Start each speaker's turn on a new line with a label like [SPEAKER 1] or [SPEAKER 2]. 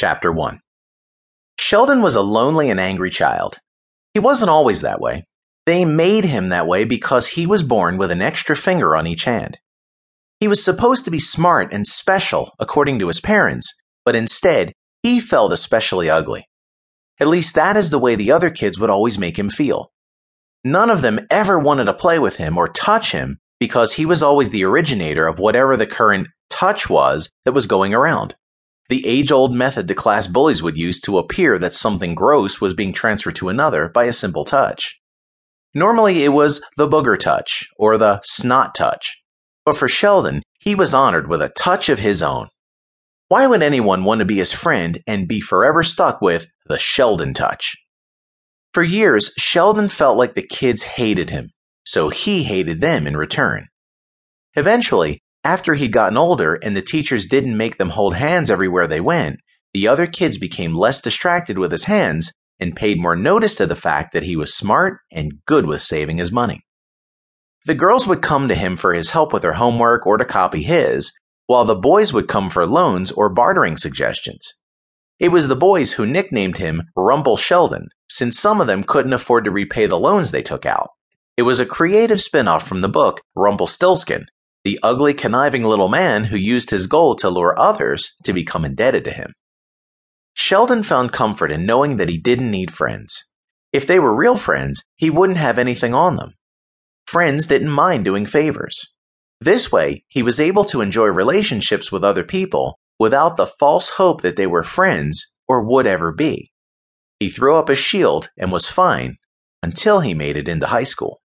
[SPEAKER 1] Chapter 1 Sheldon was a lonely and angry child. He wasn't always that way. They made him that way because he was born with an extra finger on each hand. He was supposed to be smart and special, according to his parents, but instead, he felt especially ugly. At least that is the way the other kids would always make him feel. None of them ever wanted to play with him or touch him because he was always the originator of whatever the current touch was that was going around the age old method the class bullies would use to appear that something gross was being transferred to another by a simple touch. Normally, it was the booger touch or the snot touch, but for Sheldon, he was honored with a touch of his own. Why would anyone want to be his friend and be forever stuck with the Sheldon touch? For years, Sheldon felt like the kids hated him, so he hated them in return. Eventually, after he'd gotten older and the teachers didn't make them hold hands everywhere they went, the other kids became less distracted with his hands and paid more notice to the fact that he was smart and good with saving his money. The girls would come to him for his help with their homework or to copy his, while the boys would come for loans or bartering suggestions. It was the boys who nicknamed him Rumplesheldon, since some of them couldn't afford to repay the loans they took out. It was a creative spin off from the book Rumpelstiltskin, the ugly, conniving little man who used his gold to lure others to become indebted to him. Sheldon found comfort in knowing that he didn't need friends. If they were real friends, he wouldn't have anything on them. Friends didn't mind doing favors. This way, he was able to enjoy relationships with other people without the false hope that they were friends or would ever be. He threw up a shield and was fine until he made it into high school.